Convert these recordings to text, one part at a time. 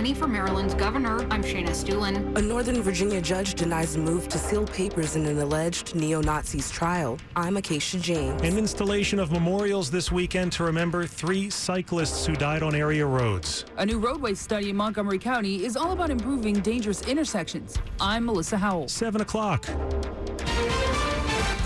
nominee for Maryland's governor. I'm Shayna Estulin. A Northern Virginia judge denies a move to seal papers in an alleged neo-Nazis trial. I'm Acacia James. An installation of memorials this weekend to remember three cyclists who died on area roads. A new roadway study in Montgomery County is all about improving dangerous intersections. I'm Melissa Howell. 7 o'clock.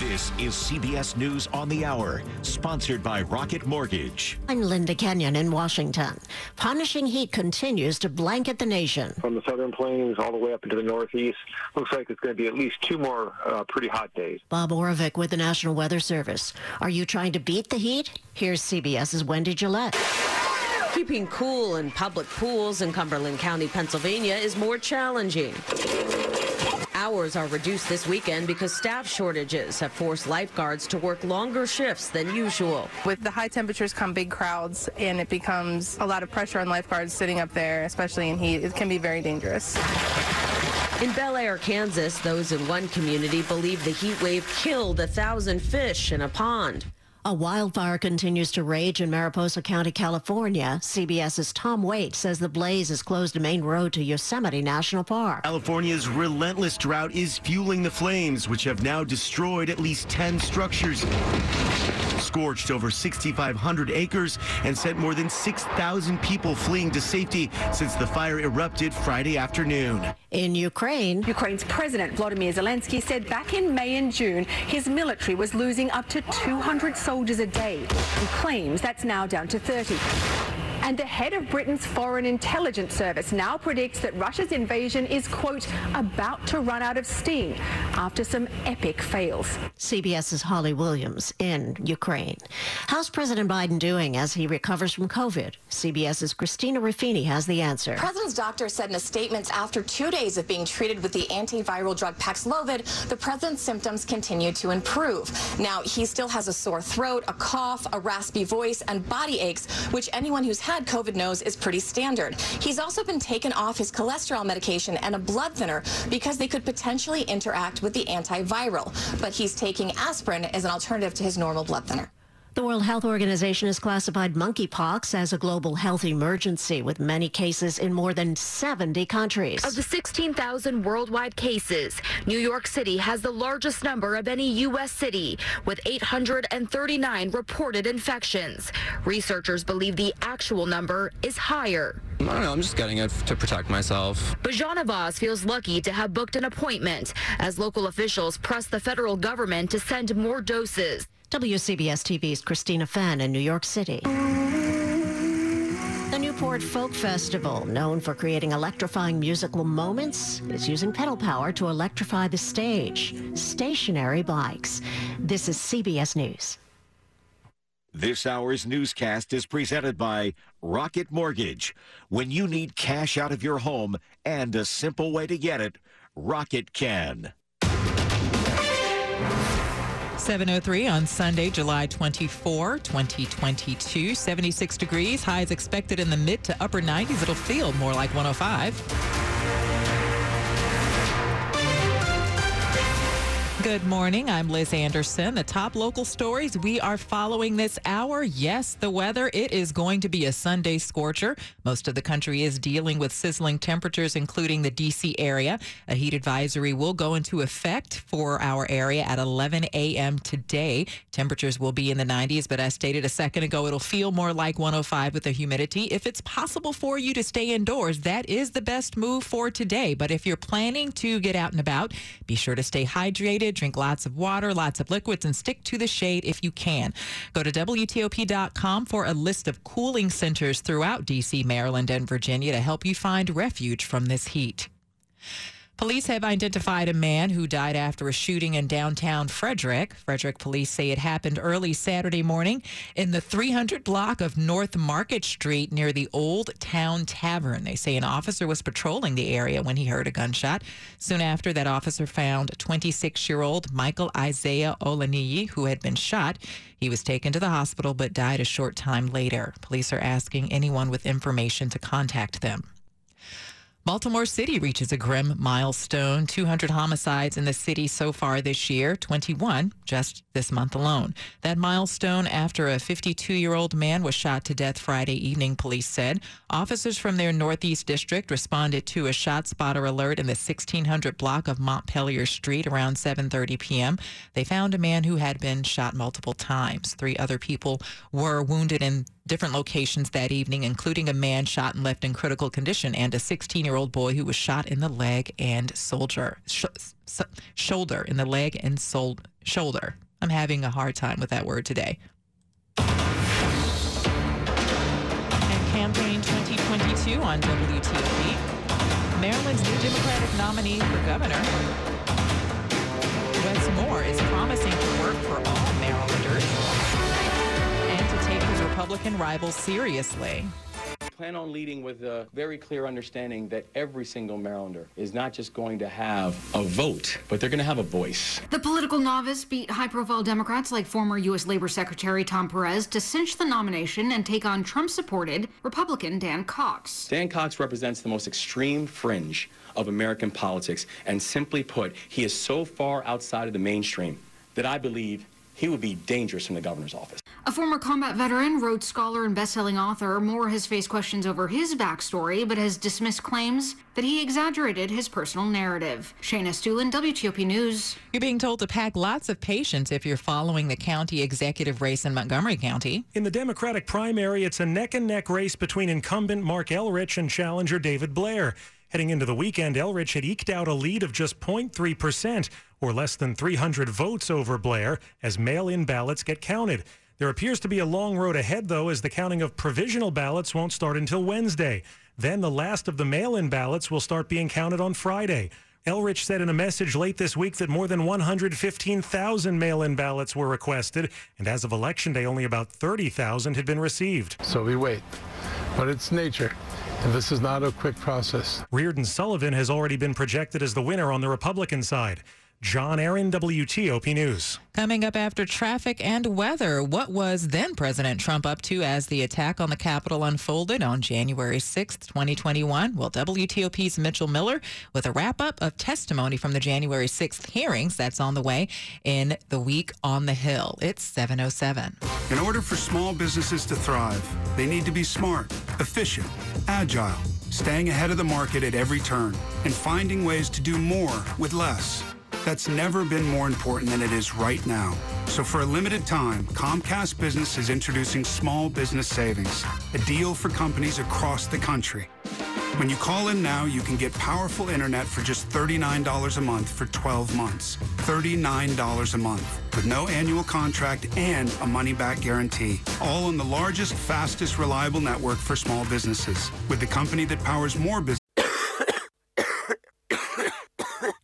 This is CBS News on the Hour, sponsored by Rocket Mortgage. I'm Linda Kenyon in Washington. Punishing heat continues to blanket the nation. From the southern plains all the way up into the northeast, looks like it's going to be at least two more uh, pretty hot days. Bob Oravec with the National Weather Service. Are you trying to beat the heat? Here's CBS's Wendy Gillette. Keeping cool in public pools in Cumberland County, Pennsylvania is more challenging. Hours are reduced this weekend because staff shortages have forced lifeguards to work longer shifts than usual. With the high temperatures come big crowds, and it becomes a lot of pressure on lifeguards sitting up there, especially in heat. It can be very dangerous. In Bel Aire, Kansas, those in one community believe the heat wave killed a thousand fish in a pond. A wildfire continues to rage in Mariposa County, California. CBS's Tom Waite says the blaze has closed a main road to Yosemite National Park. California's relentless drought is fueling the flames, which have now destroyed at least 10 structures, scorched over 6,500 acres, and sent more than 6,000 people fleeing to safety since the fire erupted Friday afternoon. In Ukraine, Ukraine's President Vladimir Zelensky said back in May and June his military was losing up to 200 soldiers a day and claims that's now down to 30. And the head of Britain's Foreign Intelligence Service now predicts that Russia's invasion is, quote, about to run out of steam after some epic fails. CBS's Holly Williams in Ukraine. How's President Biden doing as he recovers from COVID? CBS's Christina Ruffini has the answer. President's doctor said in a statement after two days of being treated with the antiviral drug Paxlovid, the president's symptoms continue to improve. Now, he still has a sore throat, a cough, a raspy voice, and body aches, which anyone who's had COVID knows is pretty standard. He's also been taken off his cholesterol medication and a blood thinner because they could potentially interact with the antiviral. But he's taking aspirin as an alternative to his normal blood thinner. The World Health Organization has classified monkeypox as a global health emergency with many cases in more than 70 countries. Of the 16,000 worldwide cases, New York City has the largest number of any U.S. city with 839 reported infections. Researchers believe the actual number is higher. I don't know. I'm just getting it to protect myself. Bajana Voss feels lucky to have booked an appointment as local officials press the federal government to send more doses. WCBS TV's Christina Fan in New York City. The Newport Folk Festival, known for creating electrifying musical moments, is using pedal power to electrify the stage. Stationary bikes. This is CBS News. This hour's newscast is presented by Rocket Mortgage. When you need cash out of your home and a simple way to get it, Rocket can. 703 on Sunday, July 24, 2022. 76 degrees. Highs expected in the mid to upper 90s. It'll feel more like 105. Good morning. I'm Liz Anderson. The top local stories we are following this hour. Yes, the weather. It is going to be a Sunday scorcher. Most of the country is dealing with sizzling temperatures, including the D.C. area. A heat advisory will go into effect for our area at 11 a.m. today. Temperatures will be in the 90s, but as stated a second ago, it'll feel more like 105 with the humidity. If it's possible for you to stay indoors, that is the best move for today. But if you're planning to get out and about, be sure to stay hydrated Drink lots of water, lots of liquids, and stick to the shade if you can. Go to WTOP.com for a list of cooling centers throughout D.C., Maryland, and Virginia to help you find refuge from this heat. Police have identified a man who died after a shooting in downtown Frederick. Frederick police say it happened early Saturday morning in the 300 block of North Market Street near the Old Town Tavern. They say an officer was patrolling the area when he heard a gunshot. Soon after, that officer found 26 year old Michael Isaiah Olaniyi, who had been shot. He was taken to the hospital but died a short time later. Police are asking anyone with information to contact them. Baltimore City reaches a grim milestone 200 homicides in the city so far this year, 21 just this month alone. That milestone after a 52 year old man was shot to death Friday evening, police said. Officers from their Northeast District responded to a shot spotter alert in the 1600 block of Montpelier Street around 7.30 p.m. They found a man who had been shot multiple times. Three other people were wounded in different locations that evening, including a man shot and left in critical condition and a 16 year old boy who was shot in the leg and soldier, sh- s- shoulder, in the leg and sol- shoulder. I'm having a hard time with that word today. And campaign 2022 on WTOP. Maryland's new Democratic nominee for governor, Wes Moore, is promising to work for all Republican rivals seriously. plan on leading with a very clear understanding that every single Marylander is not just going to have a vote, but they're going to have a voice. The political novice beat high profile Democrats like former U.S. Labor Secretary Tom Perez to cinch the nomination and take on Trump supported Republican Dan Cox. Dan Cox represents the most extreme fringe of American politics, and simply put, he is so far outside of the mainstream that I believe he would be dangerous in the governor's office. A former combat veteran, Rhodes Scholar, and best-selling author, Moore has faced questions over his backstory, but has dismissed claims that he exaggerated his personal narrative. Shayna Estulin, WTOP News. You're being told to pack lots of patience if you're following the county executive race in Montgomery County. In the Democratic primary, it's a neck and neck race between incumbent Marc Elrich and challenger David Blair. Heading into the weekend, Elrich had eked out a lead of just 0.3%, or less than 300 votes over Blair, as mail in ballots get counted. There appears to be a long road ahead, though, as the counting of provisional ballots won't start until Wednesday. Then the last of the mail in ballots will start being counted on Friday. Elrich said in a message late this week that more than 115,000 mail in ballots were requested, and as of Election Day, only about 30,000 had been received. So we wait. But it's nature, and this is not a quick process. Reardon Sullivan has already been projected as the winner on the Republican side. John Aaron, WTOP News. Coming up after traffic and weather, what was then President Trump up to as the attack on the Capitol unfolded on January 6th, 2021? Well, WTOP's Mitchell Miller with a wrap up of testimony from the January 6th hearings that's on the way in the week on the Hill. It's 707. In order for small businesses to thrive, they need to be smart, efficient, agile, staying ahead of the market at every turn, and finding ways to do more with less. That's never been more important than it is right now. So for a limited time, Comcast Business is introducing Small Business Savings, a deal for companies across the country. When you call in now, you can get powerful internet for just $39 a month for 12 months. $39 a month with no annual contract and a money back guarantee. All on the largest, fastest, reliable network for small businesses with the company that powers more business.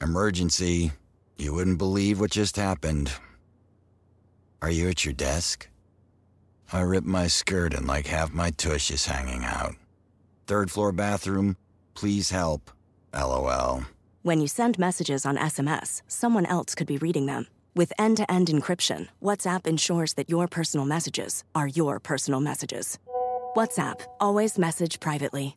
emergency. You wouldn't believe what just happened. Are you at your desk? I ripped my skirt and like half my tush is hanging out. Third floor bathroom, please help. LOL. When you send messages on SMS, someone else could be reading them. With end to end encryption, WhatsApp ensures that your personal messages are your personal messages. WhatsApp, always message privately.